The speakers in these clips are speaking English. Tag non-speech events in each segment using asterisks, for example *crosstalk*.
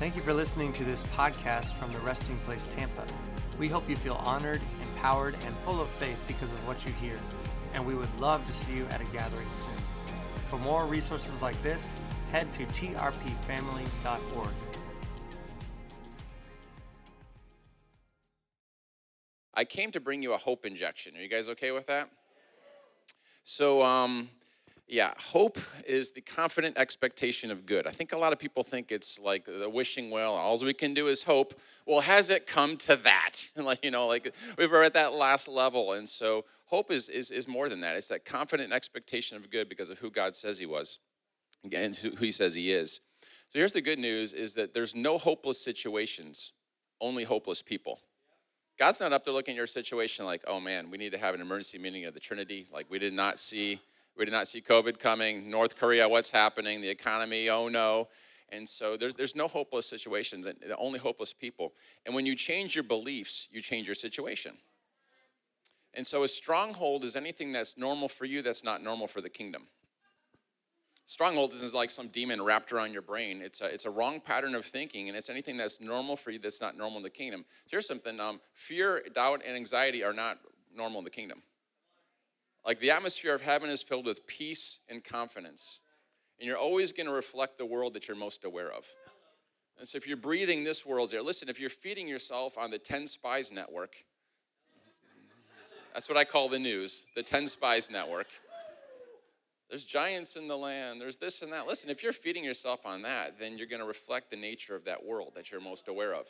Thank you for listening to this podcast from the Resting Place Tampa. We hope you feel honored, empowered, and full of faith because of what you hear. And we would love to see you at a gathering soon. For more resources like this, head to trpfamily.org. I came to bring you a hope injection. Are you guys okay with that? So, um, yeah, hope is the confident expectation of good. I think a lot of people think it's like the wishing well, all we can do is hope. Well, has it come to that? *laughs* like, you know, like we were at that last level. And so hope is, is, is more than that. It's that confident expectation of good because of who God says he was and who he says he is. So here's the good news is that there's no hopeless situations, only hopeless people. God's not up there looking at your situation like, oh man, we need to have an emergency meeting of the Trinity. Like we did not see, we did not see COVID coming. North Korea, what's happening? The economy, oh no. And so there's, there's no hopeless situations, and only hopeless people. And when you change your beliefs, you change your situation. And so a stronghold is anything that's normal for you that's not normal for the kingdom. Stronghold isn't like some demon wrapped around your brain. It's a, it's a wrong pattern of thinking, and it's anything that's normal for you that's not normal in the kingdom. Here's something um, fear, doubt, and anxiety are not normal in the kingdom. Like the atmosphere of heaven is filled with peace and confidence, and you're always going to reflect the world that you're most aware of. And so if you're breathing this world's air, listen, if you're feeding yourself on the 10 Spies Network, that's what I call the news, the 10 Spies Network there's giants in the land, there's this and that. Listen, if you're feeding yourself on that, then you're going to reflect the nature of that world that you're most aware of.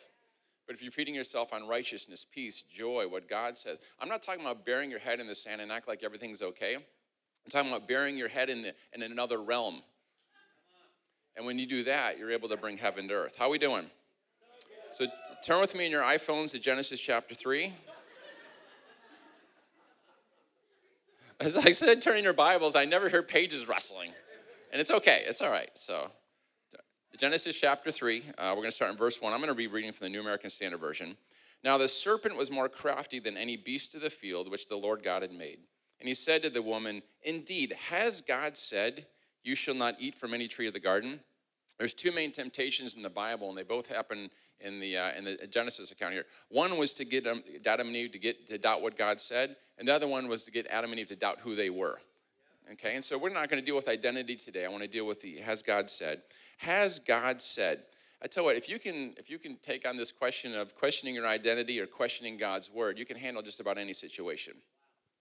But if you're feeding yourself on righteousness, peace, joy, what God says, I'm not talking about burying your head in the sand and act like everything's okay. I'm talking about burying your head in, the, in another realm. And when you do that, you're able to bring heaven to earth. How are we doing? So turn with me in your iPhones to Genesis chapter 3. As I said, turning your Bibles, I never hear pages rustling. And it's okay, it's all right. So, Genesis chapter 3, uh, we're going to start in verse 1. I'm going to be reading from the New American Standard Version. Now, the serpent was more crafty than any beast of the field which the Lord God had made. And he said to the woman, Indeed, has God said, You shall not eat from any tree of the garden? There's two main temptations in the Bible, and they both happen in the, uh, in the Genesis account here. One was to get um, Adam and Eve to get to doubt what God said, and the other one was to get Adam and Eve to doubt who they were. Okay, and so we're not going to deal with identity today. I want to deal with the has God said. Has God said? I tell you what, if you can if you can take on this question of questioning your identity or questioning God's word, you can handle just about any situation.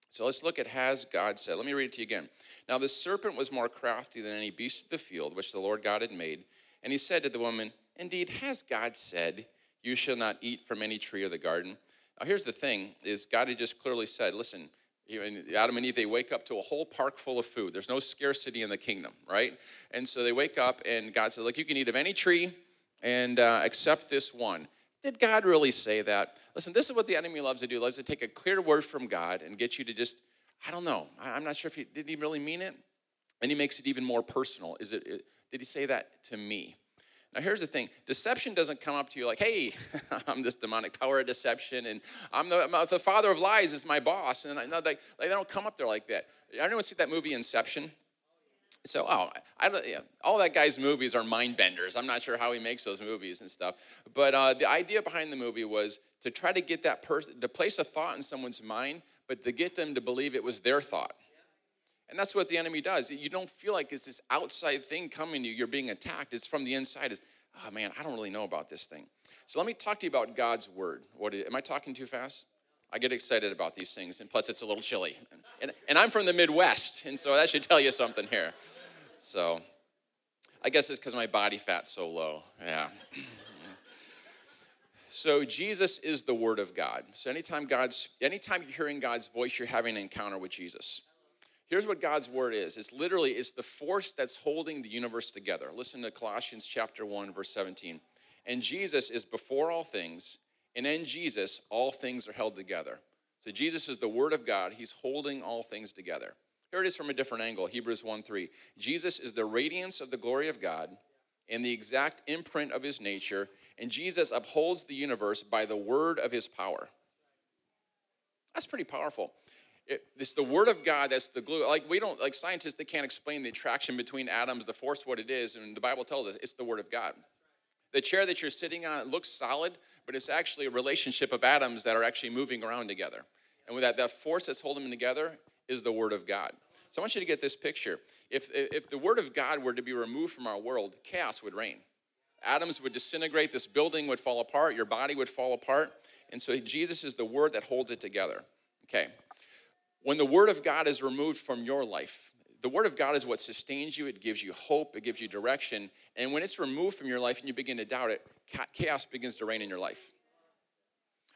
So let's look at has God said. Let me read it to you again. Now the serpent was more crafty than any beast of the field which the Lord God had made, and he said to the woman, Indeed, has God said, You shall not eat from any tree of the garden? Now, here's the thing: is God had just clearly said, "Listen, Adam and Eve, they wake up to a whole park full of food. There's no scarcity in the kingdom, right? And so they wake up, and God said, Look, you can eat of any tree, and uh, except this one. Did God really say that? Listen, this is what the enemy loves to do. He loves to take a clear word from God and get you to just, I don't know. I'm not sure if he did he really mean it, and he makes it even more personal. Is it? Did he say that to me? Now, here's the thing deception doesn't come up to you like, hey, *laughs* I'm this demonic power of deception, and I'm the, I'm the father of lies is my boss. And I, no, they, they don't come up there like that. Anyone see that movie Inception? So, oh, I yeah, all that guy's movies are mind benders. I'm not sure how he makes those movies and stuff. But uh, the idea behind the movie was to try to get that person, to place a thought in someone's mind, but to get them to believe it was their thought. And that's what the enemy does. You don't feel like it's this outside thing coming to you, you're being attacked. It's from the inside. It's, oh man, I don't really know about this thing. So let me talk to you about God's word. What am I talking too fast? I get excited about these things, and plus it's a little chilly. And, and I'm from the Midwest, and so that should tell you something here. So I guess it's because my body fat's so low. Yeah. *clears throat* So Jesus is the Word of God. So anytime God's, anytime you're hearing God's voice, you're having an encounter with Jesus. Here's what God's word is. It's literally it's the force that's holding the universe together. Listen to Colossians chapter 1 verse 17. And Jesus is before all things, and in Jesus all things are held together. So Jesus is the word of God. He's holding all things together. Here it is from a different angle. Hebrews 1 3. Jesus is the radiance of the glory of God and the exact imprint of his nature, and Jesus upholds the universe by the word of his power. That's pretty powerful it, it's the word of God that's the glue. Like we don't like scientists, they can't explain the attraction between atoms, the force, what it is, and the Bible tells us it's the word of God. The chair that you're sitting on, it looks solid, but it's actually a relationship of atoms that are actually moving around together. And with that, that force that's holding them together is the Word of God. So I want you to get this picture. If, if the Word of God were to be removed from our world, chaos would reign. Atoms would disintegrate, this building would fall apart, your body would fall apart. And so Jesus is the Word that holds it together. Okay. When the Word of God is removed from your life, the Word of God is what sustains you, it gives you hope, it gives you direction. And when it's removed from your life and you begin to doubt it, chaos begins to reign in your life.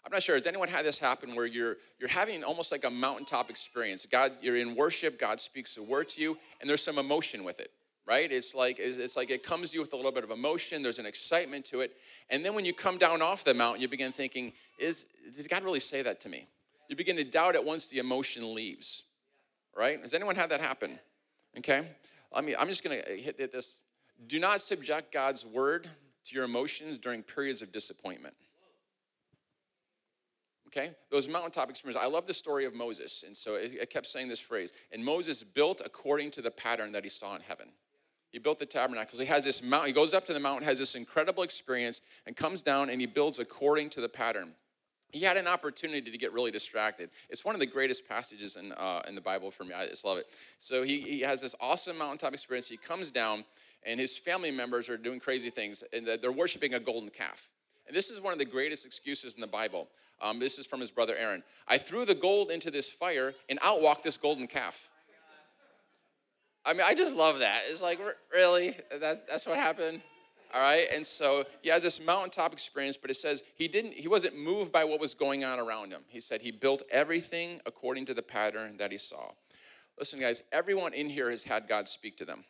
I'm not sure. Has anyone had this happen where you're you're having almost like a mountaintop experience? God, you're in worship. God speaks a word to you, and there's some emotion with it, right? It's like it's like it comes to you with a little bit of emotion. There's an excitement to it, and then when you come down off the mountain, you begin thinking, "Is did God really say that to me?" You begin to doubt it once the emotion leaves, right? Has anyone had that happen? Okay, I mean, I'm just going to hit this. Do not subject God's word to your emotions during periods of disappointment okay? Those mountaintop experiences. I love the story of Moses. And so it, kept saying this phrase. And Moses built according to the pattern that he saw in heaven. He built the tabernacle. He has this mountain. He goes up to the mountain, has this incredible experience, and comes down and he builds according to the pattern. He had an opportunity to get really distracted. It's one of the greatest passages in, uh, in the Bible for me. I just love it. So he, he has this awesome mountaintop experience. He comes down, and his family members are doing crazy things, and they're worshiping a golden calf. And this is one of the greatest excuses in the Bible. Um, this is from his brother Aaron. I threw the gold into this fire and out walked this golden calf. I mean, I just love that. It's like, really? That, that's what happened? All right. And so he has this mountaintop experience, but it says he didn't, he wasn't moved by what was going on around him. He said he built everything according to the pattern that he saw. Listen, guys, everyone in here has had God speak to them.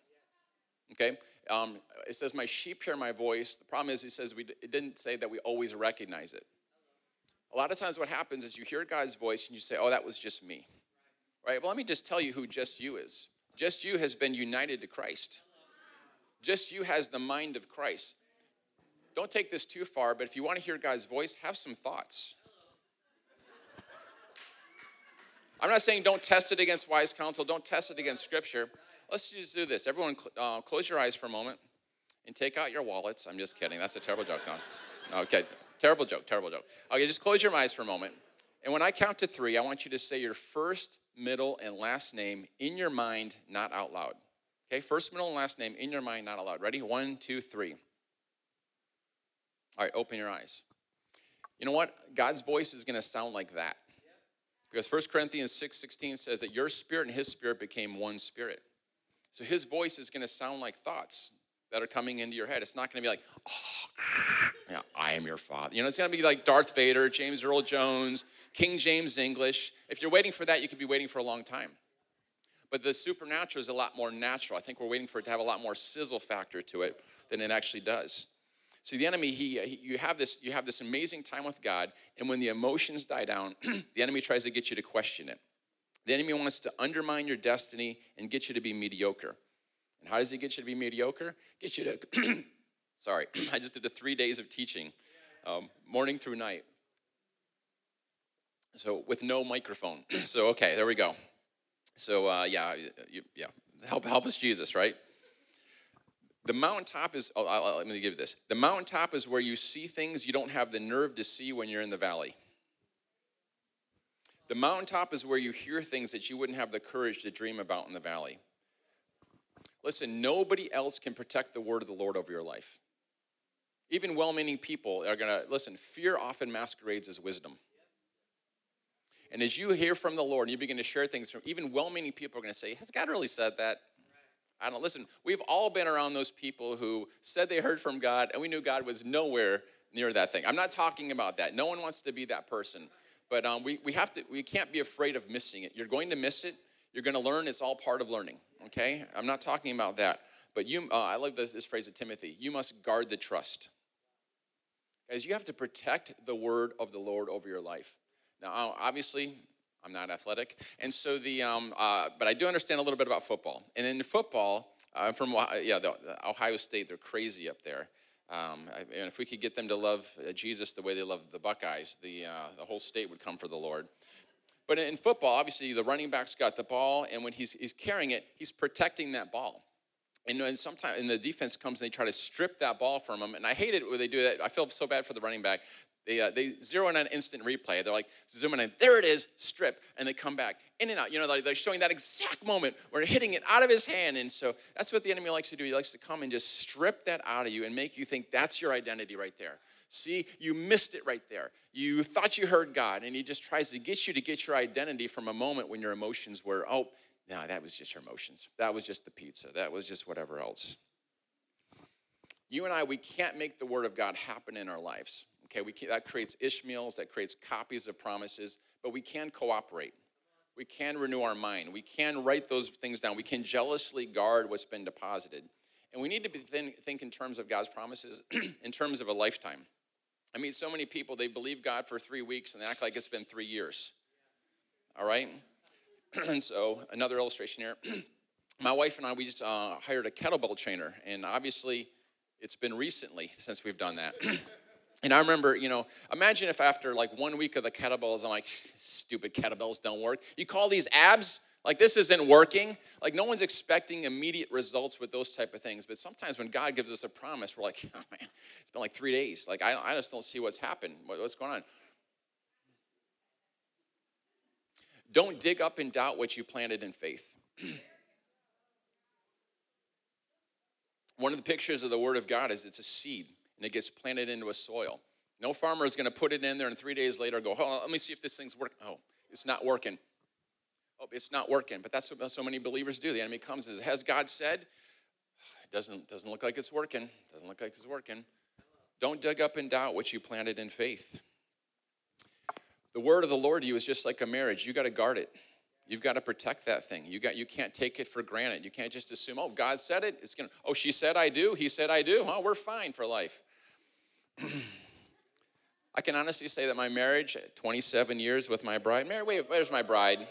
Okay? Um, it says, My sheep hear my voice. The problem is, he says, we, it didn't say that we always recognize it. A lot of times, what happens is you hear God's voice and you say, Oh, that was just me. Right? Well, let me just tell you who just you is. Just you has been united to Christ. Just you has the mind of Christ. Don't take this too far, but if you want to hear God's voice, have some thoughts. I'm not saying don't test it against wise counsel, don't test it against scripture. Let's just do this. Everyone, uh, close your eyes for a moment and take out your wallets. I'm just kidding. That's a terrible joke. No. Okay, terrible joke, terrible joke. Okay, just close your eyes for a moment. And when I count to three, I want you to say your first, middle, and last name in your mind, not out loud. Okay, first, middle, and last name in your mind, not allowed. Ready? One, two, three. All right, open your eyes. You know what? God's voice is going to sound like that. Because 1 Corinthians 6 16 says that your spirit and his spirit became one spirit. So his voice is going to sound like thoughts that are coming into your head. It's not going to be like, oh, yeah, I am your father. You know, it's going to be like Darth Vader, James Earl Jones, King James English. If you're waiting for that, you could be waiting for a long time. But the supernatural is a lot more natural. I think we're waiting for it to have a lot more sizzle factor to it than it actually does. See, the enemy, he, he, you have this, you have this amazing time with God, and when the emotions die down, *clears throat* the enemy tries to get you to question it. The enemy wants to undermine your destiny and get you to be mediocre. And how does he get you to be mediocre? Get you to, *clears throat* sorry, *clears throat* I just did the three days of teaching, um, morning through night. So with no microphone. so, okay, there we go. So, uh, yeah, you, yeah, help, help us, Jesus, right? The mountaintop is, oh, I'll, let me give you this. The mountaintop is where you see things you don't have the nerve to see when you're in the valley. The mountaintop is where you hear things that you wouldn't have the courage to dream about in the valley. Listen, nobody else can protect the word of the Lord over your life. Even well meaning people are going to, listen, fear often masquerades as wisdom. And as you hear from the Lord and you begin to share things from even well meaning people are going to say, Has God really said that? I don't listen. We've all been around those people who said they heard from God and we knew God was nowhere near that thing. I'm not talking about that. No one wants to be that person. But um, we, we have to, we can't be afraid of missing it. You're going to miss it. You're going to learn. It's all part of learning. Okay? I'm not talking about that. But you, uh, I love this, this phrase of Timothy. You must guard the trust. As you have to protect the word of the Lord over your life. Now, obviously, I'm not athletic, and so the, um, uh, but I do understand a little bit about football. And in football, I'm uh, from yeah, the, Ohio State. They're crazy up there. Um, and if we could get them to love uh, Jesus the way they love the Buckeyes, the, uh, the whole state would come for the Lord. But in football, obviously, the running back's got the ball, and when he's, he's carrying it, he's protecting that ball. And, and sometimes and the defense comes and they try to strip that ball from them. And I hate it when they do that. I feel so bad for the running back. They, uh, they zero in on instant replay. They're like zooming in, there it is, strip, and they come back in and out. You know, they're showing that exact moment where hitting it out of his hand. And so that's what the enemy likes to do. He likes to come and just strip that out of you and make you think that's your identity right there. See, you missed it right there. You thought you heard God, and he just tries to get you to get your identity from a moment when your emotions were, oh, no, that was just your emotions. That was just the pizza. That was just whatever else. You and I, we can't make the word of God happen in our lives. Okay, we can, that creates Ishmaels, that creates copies of promises, but we can cooperate. We can renew our mind. We can write those things down. We can jealously guard what's been deposited. And we need to think in terms of God's promises, *clears throat* in terms of a lifetime. I mean, so many people, they believe God for three weeks and they act like it's been three years. All right? *clears throat* and so, another illustration here. *clears throat* My wife and I, we just uh, hired a kettlebell trainer. And obviously, it's been recently since we've done that. *clears throat* And I remember, you know, imagine if after like one week of the kettlebells, I'm like, stupid kettlebells don't work. You call these abs? Like this isn't working. Like no one's expecting immediate results with those type of things. But sometimes when God gives us a promise, we're like, oh man, it's been like three days. Like I, I just don't see what's happened. what's going on? Don't dig up and doubt what you planted in faith. *clears throat* One of the pictures of the Word of God is it's a seed and it gets planted into a soil. No farmer is going to put it in there and three days later go, oh, let me see if this thing's working. Oh, it's not working. Oh, it's not working. But that's what so many believers do. The enemy comes and says, Has God said? It *sighs* doesn't, doesn't look like it's working. Doesn't look like it's working. Don't dig up and doubt what you planted in faith. The word of the Lord to you is just like a marriage. You got to guard it. You've got to protect that thing. You got you can't take it for granted. You can't just assume, oh, God said it. It's gonna, oh, she said I do, he said I do. Oh, we're fine for life. *clears throat* I can honestly say that my marriage, 27 years with my bride, Mary, wait, where's my bride?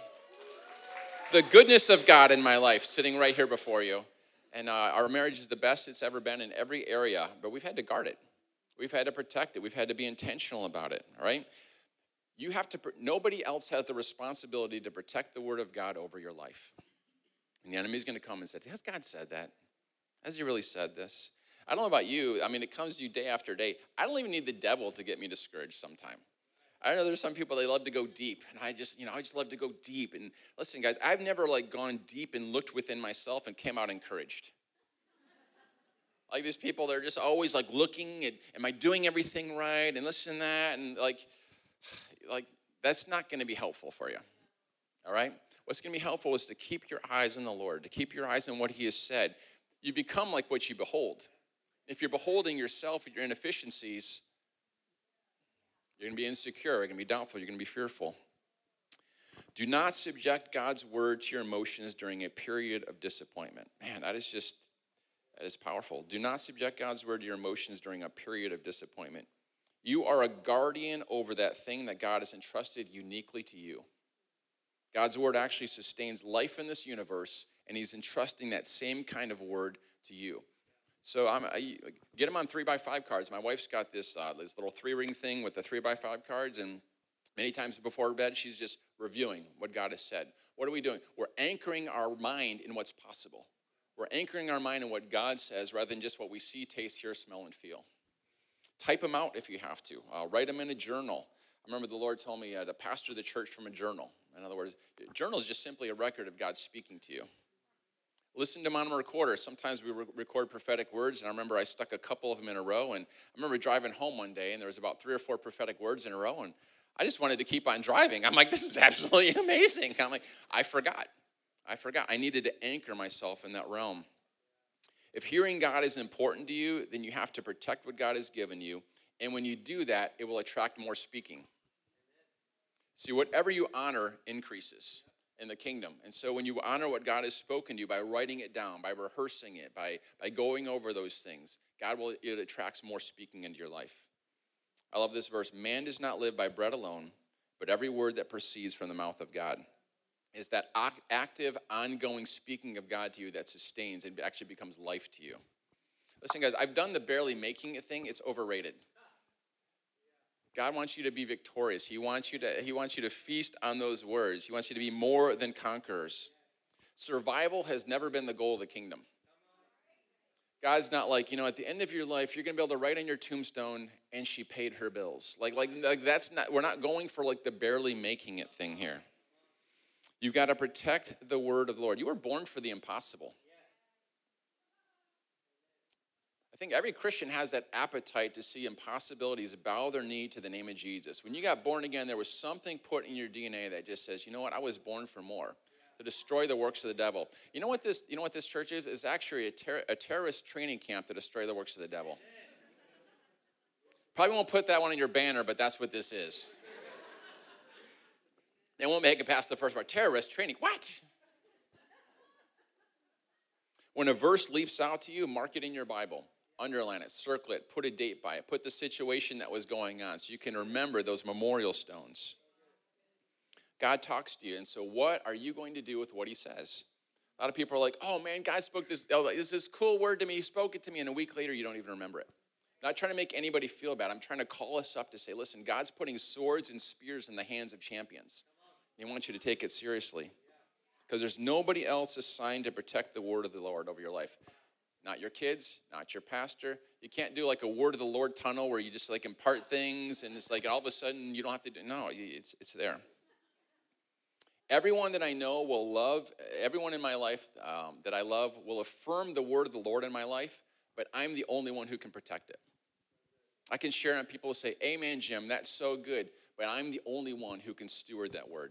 The goodness of God in my life sitting right here before you. And uh, our marriage is the best it's ever been in every area, but we've had to guard it. We've had to protect it. We've had to be intentional about it, right? You have to, nobody else has the responsibility to protect the word of God over your life. And the enemy's going to come and say, Has God said that? Has he really said this? I don't know about you. I mean, it comes to you day after day. I don't even need the devil to get me discouraged sometime. I know there's some people they love to go deep, and I just, you know, I just love to go deep. And listen, guys, I've never like gone deep and looked within myself and came out encouraged. Like these people, they're just always like looking at, am I doing everything right? And listen that, and like, like that's not going to be helpful for you. All right? What's going to be helpful is to keep your eyes on the Lord, to keep your eyes on what He has said. You become like what you behold. If you're beholding yourself at your inefficiencies, you're going to be insecure, you're going to be doubtful, you're going to be fearful. Do not subject God's word to your emotions during a period of disappointment. Man, that is just, that is powerful. Do not subject God's word to your emotions during a period of disappointment. You are a guardian over that thing that God has entrusted uniquely to you. God's word actually sustains life in this universe, and He's entrusting that same kind of word to you. So I'm, I get them on three by five cards. My wife's got this uh, this little three ring thing with the three by five cards, and many times before bed, she's just reviewing what God has said. What are we doing? We're anchoring our mind in what's possible. We're anchoring our mind in what God says rather than just what we see, taste, hear, smell, and feel. Type them out if you have to. Uh, write them in a journal. I remember the Lord told me uh, to pastor the church from a journal. In other words, a journal is just simply a record of God speaking to you. Listen to them on a recorder. Sometimes we re- record prophetic words, and I remember I stuck a couple of them in a row. And I remember driving home one day, and there was about three or four prophetic words in a row, and I just wanted to keep on driving. I'm like, this is *laughs* absolutely amazing. I'm like, I forgot. I forgot. I needed to anchor myself in that realm. If hearing God is important to you, then you have to protect what God has given you. And when you do that, it will attract more speaking. See, whatever you honor increases in the kingdom. And so when you honor what God has spoken to you by writing it down, by rehearsing it, by, by going over those things, God will, it attracts more speaking into your life. I love this verse Man does not live by bread alone, but every word that proceeds from the mouth of God is that active, ongoing speaking of God to you that sustains and actually becomes life to you. Listen, guys, I've done the barely making it thing, it's overrated. God wants you to be victorious. He wants you to, he wants you to feast on those words. He wants you to be more than conquerors. Survival has never been the goal of the kingdom. God's not like, you know, at the end of your life, you're gonna be able to write on your tombstone, and she paid her bills. Like, like, like that's not, we're not going for like the barely making it thing here. You've got to protect the word of the Lord. You were born for the impossible. I think every Christian has that appetite to see impossibilities bow their knee to the name of Jesus. When you got born again, there was something put in your DNA that just says, you know what, I was born for more to destroy the works of the devil. You know what this, you know what this church is? It's actually a, ter- a terrorist training camp to destroy the works of the devil. Probably won't put that one on your banner, but that's what this is. They won't make it past the first part. Terrorist training. What? When a verse leaps out to you, mark it in your Bible. Underline it, circle it, put a date by it, put the situation that was going on so you can remember those memorial stones. God talks to you. And so, what are you going to do with what He says? A lot of people are like, oh man, God spoke this, oh, this, this cool word to me. He spoke it to me, and a week later, you don't even remember it. I'm not trying to make anybody feel bad. I'm trying to call us up to say, listen, God's putting swords and spears in the hands of champions. He wants you to take it seriously because there's nobody else assigned to protect the word of the Lord over your life. Not your kids, not your pastor. You can't do like a word of the Lord tunnel where you just like impart things and it's like all of a sudden you don't have to do. No, it's, it's there. Everyone that I know will love, everyone in my life um, that I love will affirm the word of the Lord in my life, but I'm the only one who can protect it. I can share and people will say, Amen, Jim, that's so good, but I'm the only one who can steward that word.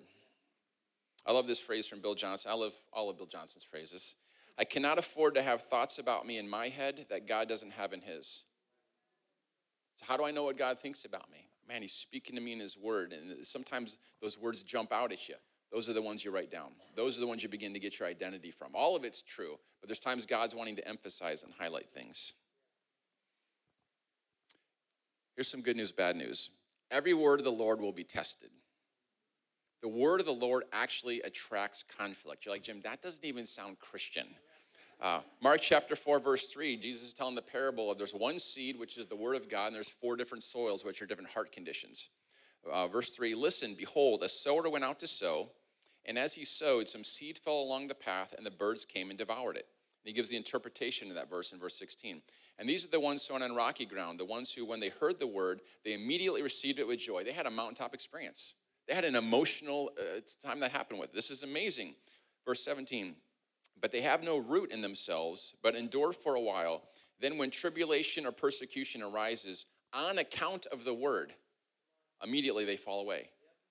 I love this phrase from Bill Johnson. I love all of Bill Johnson's phrases. I cannot afford to have thoughts about me in my head that God doesn't have in his. So, how do I know what God thinks about me? Man, he's speaking to me in his word, and sometimes those words jump out at you. Those are the ones you write down. Those are the ones you begin to get your identity from. All of it's true, but there's times God's wanting to emphasize and highlight things. Here's some good news, bad news. Every word of the Lord will be tested. The word of the Lord actually attracts conflict. You're like, Jim, that doesn't even sound Christian. Uh, Mark chapter 4, verse 3, Jesus is telling the parable of there's one seed, which is the word of God, and there's four different soils, which are different heart conditions. Uh, verse 3 Listen, behold, a sower went out to sow. And as he sowed, some seed fell along the path, and the birds came and devoured it. And he gives the interpretation of that verse in verse 16. And these are the ones sown on rocky ground, the ones who, when they heard the word, they immediately received it with joy. They had a mountaintop experience. They had an emotional uh, time that happened with. This is amazing. Verse 17. But they have no root in themselves, but endure for a while. Then, when tribulation or persecution arises on account of the word, immediately they fall away.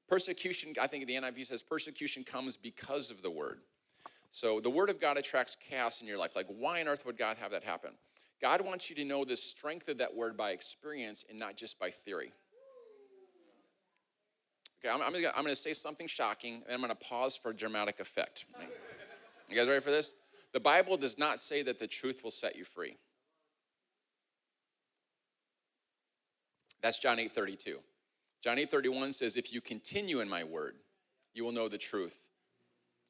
Persecution, I think the NIV says persecution comes because of the word. So the word of God attracts chaos in your life. Like, why on earth would God have that happen? God wants you to know the strength of that word by experience and not just by theory. Okay, I'm, I'm, gonna, I'm gonna say something shocking and I'm gonna pause for dramatic effect. You guys ready for this? The Bible does not say that the truth will set you free. That's John 8 32. John 8 31 says, If you continue in my word, you will know the truth.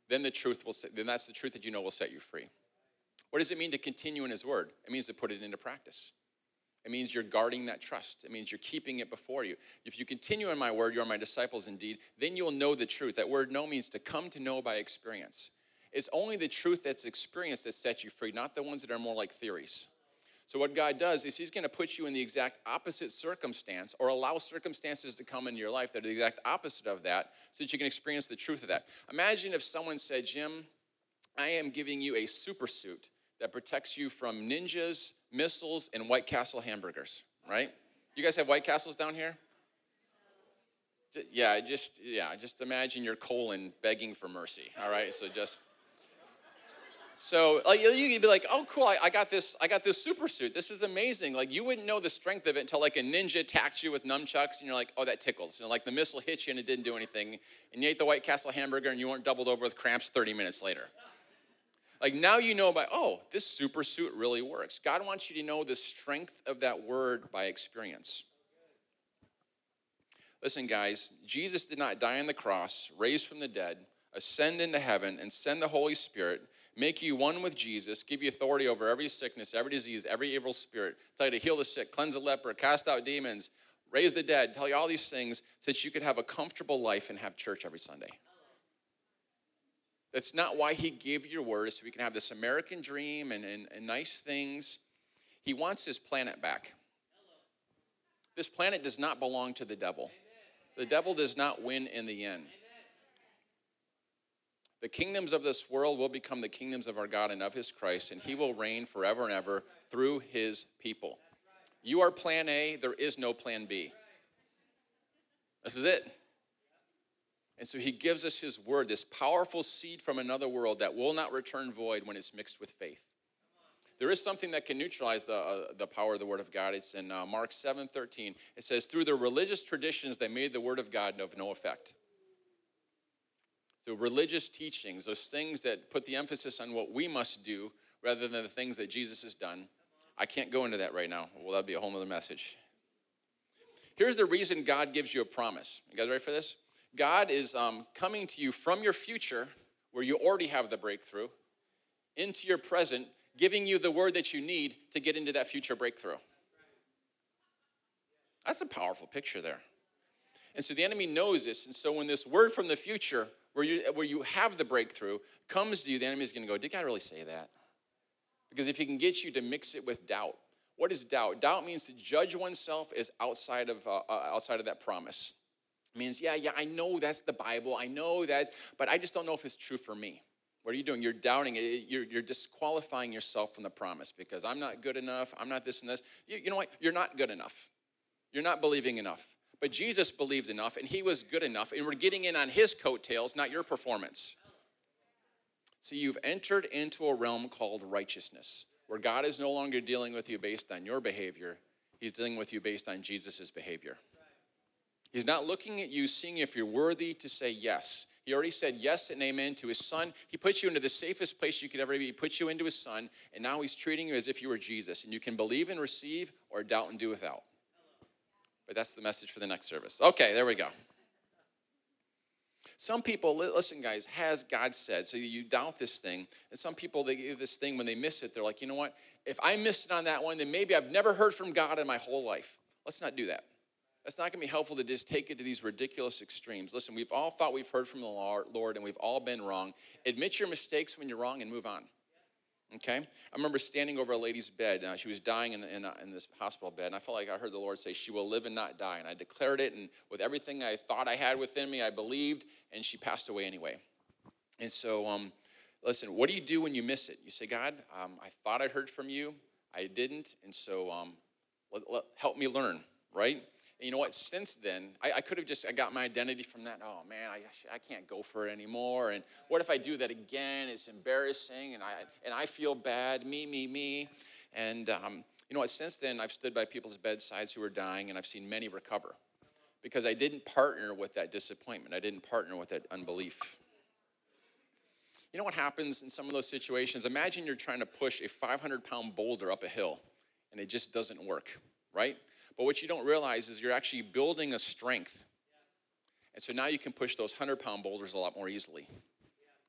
Then the truth will set, then that's the truth that you know will set you free. What does it mean to continue in his word? It means to put it into practice. It means you're guarding that trust. It means you're keeping it before you. If you continue in my word, you are my disciples indeed, then you will know the truth. That word know means to come to know by experience. It's only the truth that's experienced that sets you free, not the ones that are more like theories. So, what God does is He's going to put you in the exact opposite circumstance or allow circumstances to come into your life that are the exact opposite of that so that you can experience the truth of that. Imagine if someone said, Jim, I am giving you a super suit that protects you from ninjas, missiles, and White Castle hamburgers, right? You guys have White Castles down here? Yeah, just yeah, just imagine your colon begging for mercy. All right, so just so like you'd be like, oh cool, I, I, got this, I got this super suit. This is amazing. Like you wouldn't know the strength of it until like a ninja attacked you with nunchucks and you're like, oh that tickles. And like the missile hit you and it didn't do anything. And you ate the White Castle hamburger and you weren't doubled over with cramps 30 minutes later. Like now you know about, oh, this super suit really works. God wants you to know the strength of that word by experience. Listen, guys, Jesus did not die on the cross, raise from the dead, ascend into heaven, and send the Holy Spirit make you one with Jesus, give you authority over every sickness, every disease, every evil spirit, tell you to heal the sick, cleanse the leper, cast out demons, raise the dead, tell you all these things so that you could have a comfortable life and have church every Sunday. That's not why he gave you your word, so we can have this American dream and, and, and nice things. He wants his planet back. This planet does not belong to the devil. The devil does not win in the end. The kingdoms of this world will become the kingdoms of our God and of his Christ, and he will reign forever and ever through his people. You are plan A, there is no plan B. This is it. And so he gives us his word, this powerful seed from another world that will not return void when it's mixed with faith. There is something that can neutralize the, uh, the power of the word of God. It's in uh, Mark 7 13. It says, Through their religious traditions, they made the word of God of no effect. So, religious teachings, those things that put the emphasis on what we must do rather than the things that Jesus has done. I can't go into that right now. Well, that'd be a whole other message. Here's the reason God gives you a promise. You guys ready for this? God is um, coming to you from your future, where you already have the breakthrough, into your present, giving you the word that you need to get into that future breakthrough. That's a powerful picture there. And so the enemy knows this. And so when this word from the future, where you, where you have the breakthrough, comes to you, the enemy is going to go, Did God really say that? Because if he can get you to mix it with doubt, what is doubt? Doubt means to judge oneself as outside of, uh, uh, outside of that promise. Means, yeah, yeah, I know that's the Bible. I know that, but I just don't know if it's true for me. What are you doing? You're doubting it. You're, you're disqualifying yourself from the promise because I'm not good enough. I'm not this and this. You, you know what? You're not good enough. You're not believing enough. But Jesus believed enough and he was good enough, and we're getting in on his coattails, not your performance. See, you've entered into a realm called righteousness, where God is no longer dealing with you based on your behavior, He's dealing with you based on Jesus' behavior. He's not looking at you, seeing if you're worthy to say yes. He already said yes and amen to his son. He puts you into the safest place you could ever be. He puts you into his son, and now he's treating you as if you were Jesus. And you can believe and receive or doubt and do without. But that's the message for the next service. Okay, there we go. Some people, listen, guys, has God said? So you doubt this thing. And some people, they give this thing when they miss it, they're like, you know what? If I missed it on that one, then maybe I've never heard from God in my whole life. Let's not do that. That's not going to be helpful to just take it to these ridiculous extremes. Listen, we've all thought we've heard from the Lord and we've all been wrong. Admit your mistakes when you're wrong and move on. Okay? I remember standing over a lady's bed. Uh, she was dying in, in, uh, in, this hospital bed, and I felt like I heard the Lord say, She will live and not die. And I declared it, and with everything I thought I had within me, I believed, and she passed away anyway. And so, um, listen, what do you do when you miss it? You say, God, um, I thought I heard from you, I didn't, and so um, let, let, help me learn, right? And you know what? Since then, I, I could have just I got my identity from that. Oh man, I, I can't go for it anymore. And what if I do that again? It's embarrassing, and I and I feel bad. Me, me, me. And um, you know what? Since then, I've stood by people's bedsides who are dying, and I've seen many recover because I didn't partner with that disappointment. I didn't partner with that unbelief. You know what happens in some of those situations? Imagine you're trying to push a 500 pound boulder up a hill and it just doesn't work, right? But what you don't realize is you're actually building a strength. And so now you can push those 100 pound boulders a lot more easily.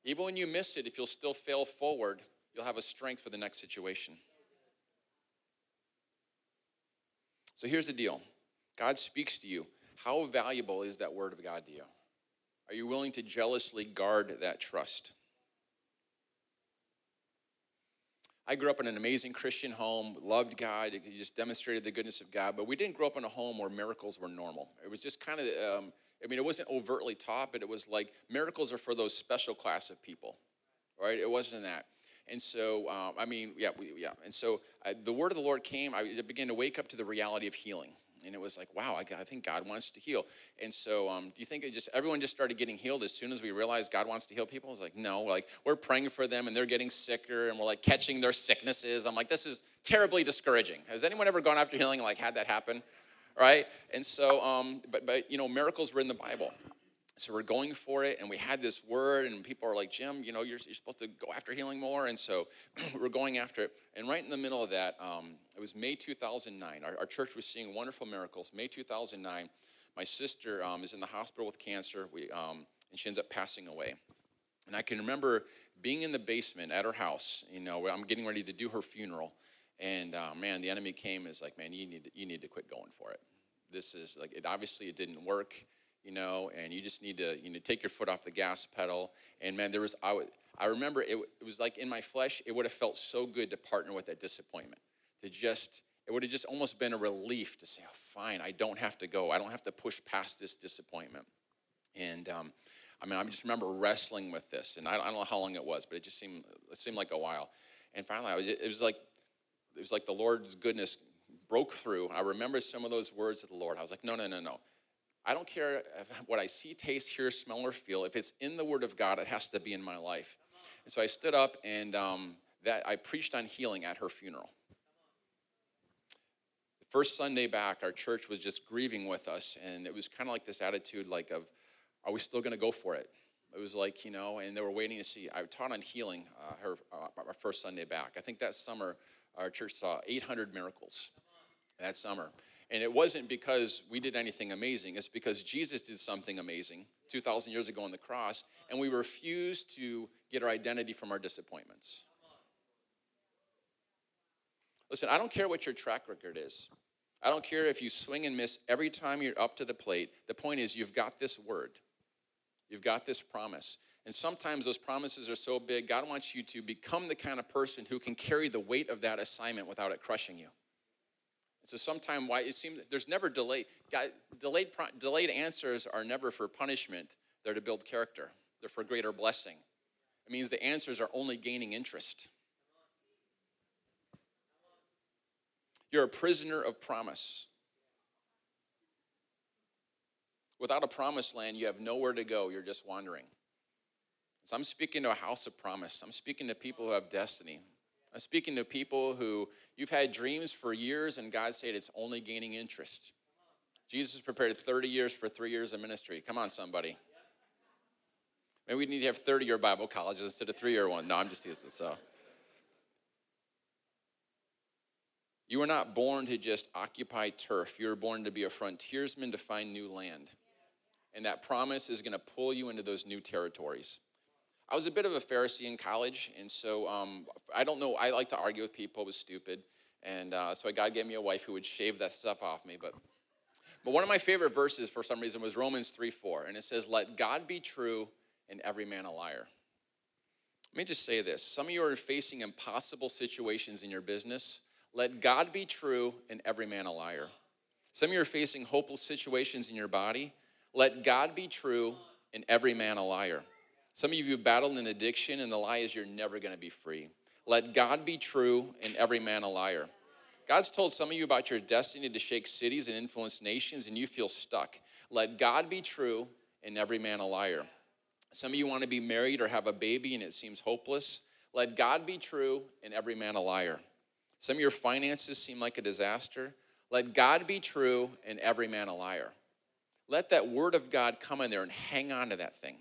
Even when you miss it, if you'll still fail forward, you'll have a strength for the next situation. So here's the deal God speaks to you. How valuable is that word of God to you? Are you willing to jealously guard that trust? I grew up in an amazing Christian home, loved God, he just demonstrated the goodness of God, but we didn't grow up in a home where miracles were normal. It was just kind of, um, I mean, it wasn't overtly taught, but it was like miracles are for those special class of people, right? It wasn't that. And so, um, I mean, yeah, we, yeah. And so I, the word of the Lord came, I began to wake up to the reality of healing and it was like, wow, I, I think God wants to heal. And so, um, do you think it just everyone just started getting healed as soon as we realized God wants to heal people? It's like, no, like we're praying for them and they're getting sicker and we're like catching their sicknesses. I'm like, this is terribly discouraging. Has anyone ever gone after healing and like had that happen? Right? And so, um, but but you know, miracles were in the Bible. So we're going for it, and we had this word, and people are like, Jim, you know, you're, you're supposed to go after healing more. And so *clears throat* we're going after it. And right in the middle of that, um, it was May 2009. Our, our, church was seeing wonderful miracles. May 2009, my sister um, is in the hospital with cancer, we, um, and she ends up passing away. And I can remember being in the basement at her house, you know, I'm getting ready to do her funeral. And uh, man, the enemy came and is like, man, you need, to, you need to quit going for it. This is like, it obviously it didn't work you know, and you just need to, you know, take your foot off the gas pedal. And man, there was, I, would, I remember it, it was like in my flesh, it would have felt so good to partner with that disappointment. to just, it would have just almost been a relief to say, oh, fine, I don't have to go. I don't have to push past this disappointment. And um, I mean, I just remember wrestling with this, and I don't, know how long it was, but it just seemed it seemed like a while. And finally, I was, it was like it was like the Lord's goodness broke through. I remember some of those words of the Lord. I was like, no, no, no, no. I don't care what I see, taste, hear, smell, or feel. If it's in the Word of God, it has to be in my life. And so I stood up and um, that I preached on healing at her funeral. The first Sunday back, our church was just grieving with us, and it was kind of like this attitude, like of, are we still going to go for it? It was like you know, and they were waiting to see. I taught on healing uh, her uh, our first Sunday back. I think that summer our church saw 800 miracles that summer. And it wasn't because we did anything amazing, it's because Jesus did something amazing 2,000 years ago on the cross, and we refuse to get our identity from our disappointments. Listen, I don't care what your track record is. I don't care if you swing and miss every time you're up to the plate. The point is, you've got this word, you've got this promise. And sometimes those promises are so big, God wants you to become the kind of person who can carry the weight of that assignment without it crushing you. So sometimes why it seems there's never delay. God, delayed delayed answers are never for punishment. They're to build character. They're for greater blessing. It means the answers are only gaining interest. You're a prisoner of promise. Without a promised land, you have nowhere to go. You're just wandering. So I'm speaking to a house of promise. I'm speaking to people who have destiny. I'm speaking to people who you've had dreams for years, and God said it's only gaining interest. Jesus prepared 30 years for three years of ministry. Come on, somebody. Maybe we need to have 30 year Bible colleges instead of three year one. No, I'm just teasing. So. You were not born to just occupy turf. You were born to be a frontiersman to find new land. And that promise is going to pull you into those new territories. I was a bit of a Pharisee in college, and so um, I don't know. I like to argue with people. It was stupid, and uh, so God gave me a wife who would shave that stuff off me. But, but one of my favorite verses for some reason was Romans three four, and it says, "Let God be true and every man a liar." Let me just say this: some of you are facing impossible situations in your business let God be true and every man a liar. Some of you are facing hopeless situations in your body. Let God be true and every man a liar. Some of you battle an addiction, and the lie is you're never going to be free. Let God be true and every man a liar. God's told some of you about your destiny to shake cities and influence nations, and you feel stuck. Let God be true and every man a liar. Some of you want to be married or have a baby, and it seems hopeless. Let God be true and every man a liar. Some of your finances seem like a disaster. Let God be true and every man a liar. Let that word of God come in there and hang on to that thing.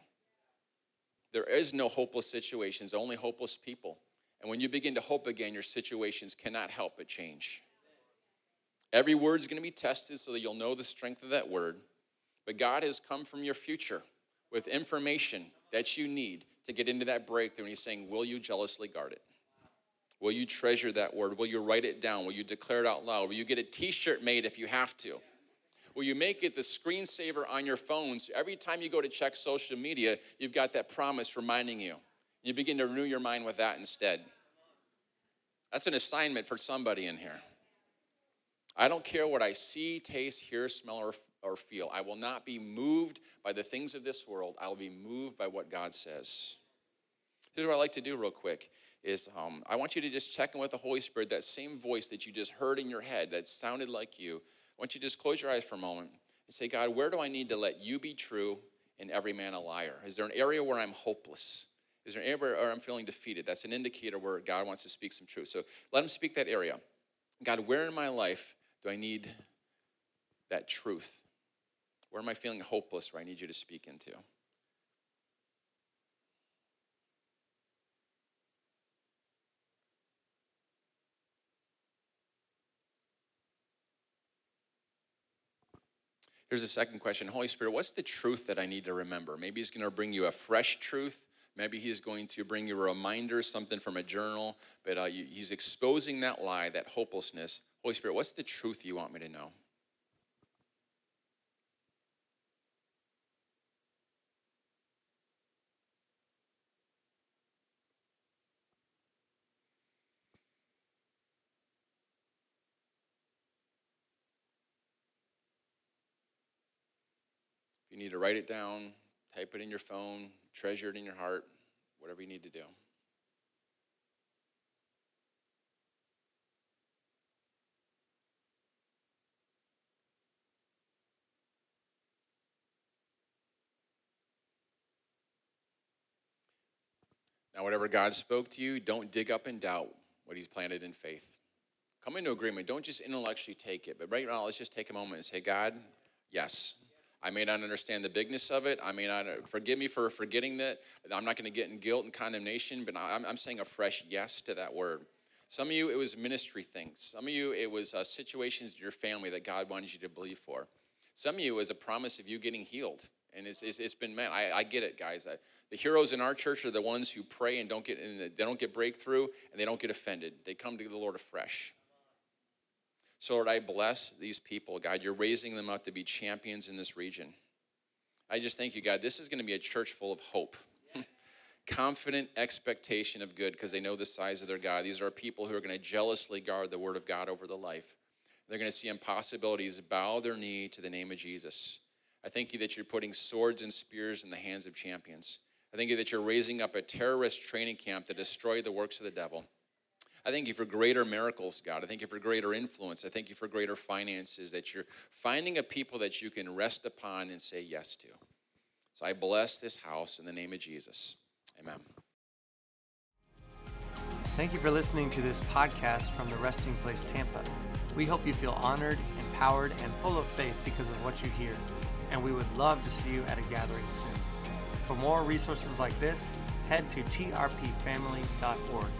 There is no hopeless situations, only hopeless people. And when you begin to hope again, your situations cannot help but change. Every word is going to be tested so that you'll know the strength of that word. But God has come from your future with information that you need to get into that breakthrough. And He's saying, Will you jealously guard it? Will you treasure that word? Will you write it down? Will you declare it out loud? Will you get a t shirt made if you have to? Will you make it the screensaver on your phone so every time you go to check social media, you've got that promise reminding you? You begin to renew your mind with that instead. That's an assignment for somebody in here. I don't care what I see, taste, hear, smell, or, or feel. I will not be moved by the things of this world. I will be moved by what God says. Here's what I like to do, real quick is um, I want you to just check in with the Holy Spirit, that same voice that you just heard in your head that sounded like you. I want you to just close your eyes for a moment and say, God, where do I need to let you be true and every man a liar? Is there an area where I'm hopeless? Is there an area where I'm feeling defeated? That's an indicator where God wants to speak some truth. So let him speak that area. God, where in my life do I need that truth? Where am I feeling hopeless where I need you to speak into? Here's a second question Holy Spirit, what's the truth that I need to remember? Maybe He's going to bring you a fresh truth. Maybe He's going to bring you a reminder, something from a journal, but uh, He's exposing that lie, that hopelessness. Holy Spirit, what's the truth you want me to know? You need to write it down, type it in your phone, treasure it in your heart, whatever you need to do. Now, whatever God spoke to you, don't dig up and doubt what He's planted in faith. Come into agreement. Don't just intellectually take it. But right now, let's just take a moment and say, God, yes. I may not understand the bigness of it. I may not, forgive me for forgetting that. I'm not going to get in guilt and condemnation, but I'm, I'm, saying a fresh yes to that word. Some of you, it was ministry things. Some of you, it was uh, situations in your family that God wanted you to believe for. Some of you, it was a promise of you getting healed. And it's, it's, it's been, man, I, I get it, guys. I, the heroes in our church are the ones who pray and don't get and they don't get breakthrough and they don't get offended. They come to the Lord afresh. So Lord, I bless these people. God, you're raising them up to be champions in this region. I just thank you, God. This is going to be a church full of hope. *laughs* Confident expectation of good because they know the size of their God. These are people who are going to jealously guard the word of God over the life. They're going to see impossibilities, bow their knee to the name of Jesus. I thank you that you're putting swords and spears in the hands of champions. I thank you that you're raising up a terrorist training camp to destroy the works of the devil. I thank you for greater miracles, God. I thank you for greater influence. I thank you for greater finances, that you're finding a people that you can rest upon and say yes to. So I bless this house in the name of Jesus. Amen. Thank you for listening to this podcast from the Resting Place Tampa. We hope you feel honored, empowered, and full of faith because of what you hear. And we would love to see you at a gathering soon. For more resources like this, head to trpfamily.org.